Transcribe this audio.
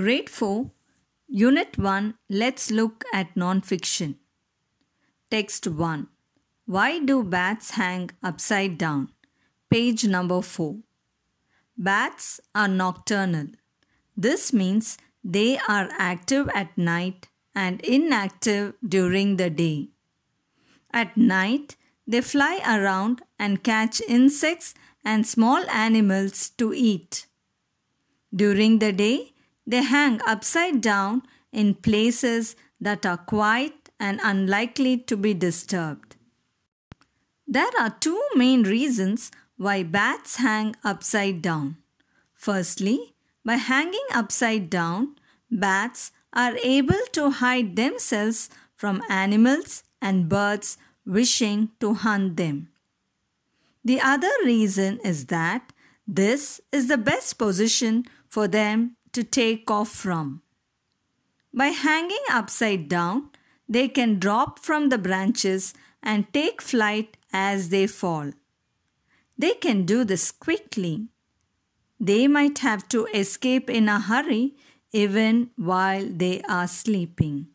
Grade 4, Unit 1, let's look at nonfiction. Text 1 Why do bats hang upside down? Page number 4. Bats are nocturnal. This means they are active at night and inactive during the day. At night, they fly around and catch insects and small animals to eat. During the day, they hang upside down in places that are quiet and unlikely to be disturbed. There are two main reasons why bats hang upside down. Firstly, by hanging upside down, bats are able to hide themselves from animals and birds wishing to hunt them. The other reason is that this is the best position for them to take off from. By hanging upside down, they can drop from the branches and take flight as they fall. They can do this quickly. They might have to escape in a hurry even while they are sleeping.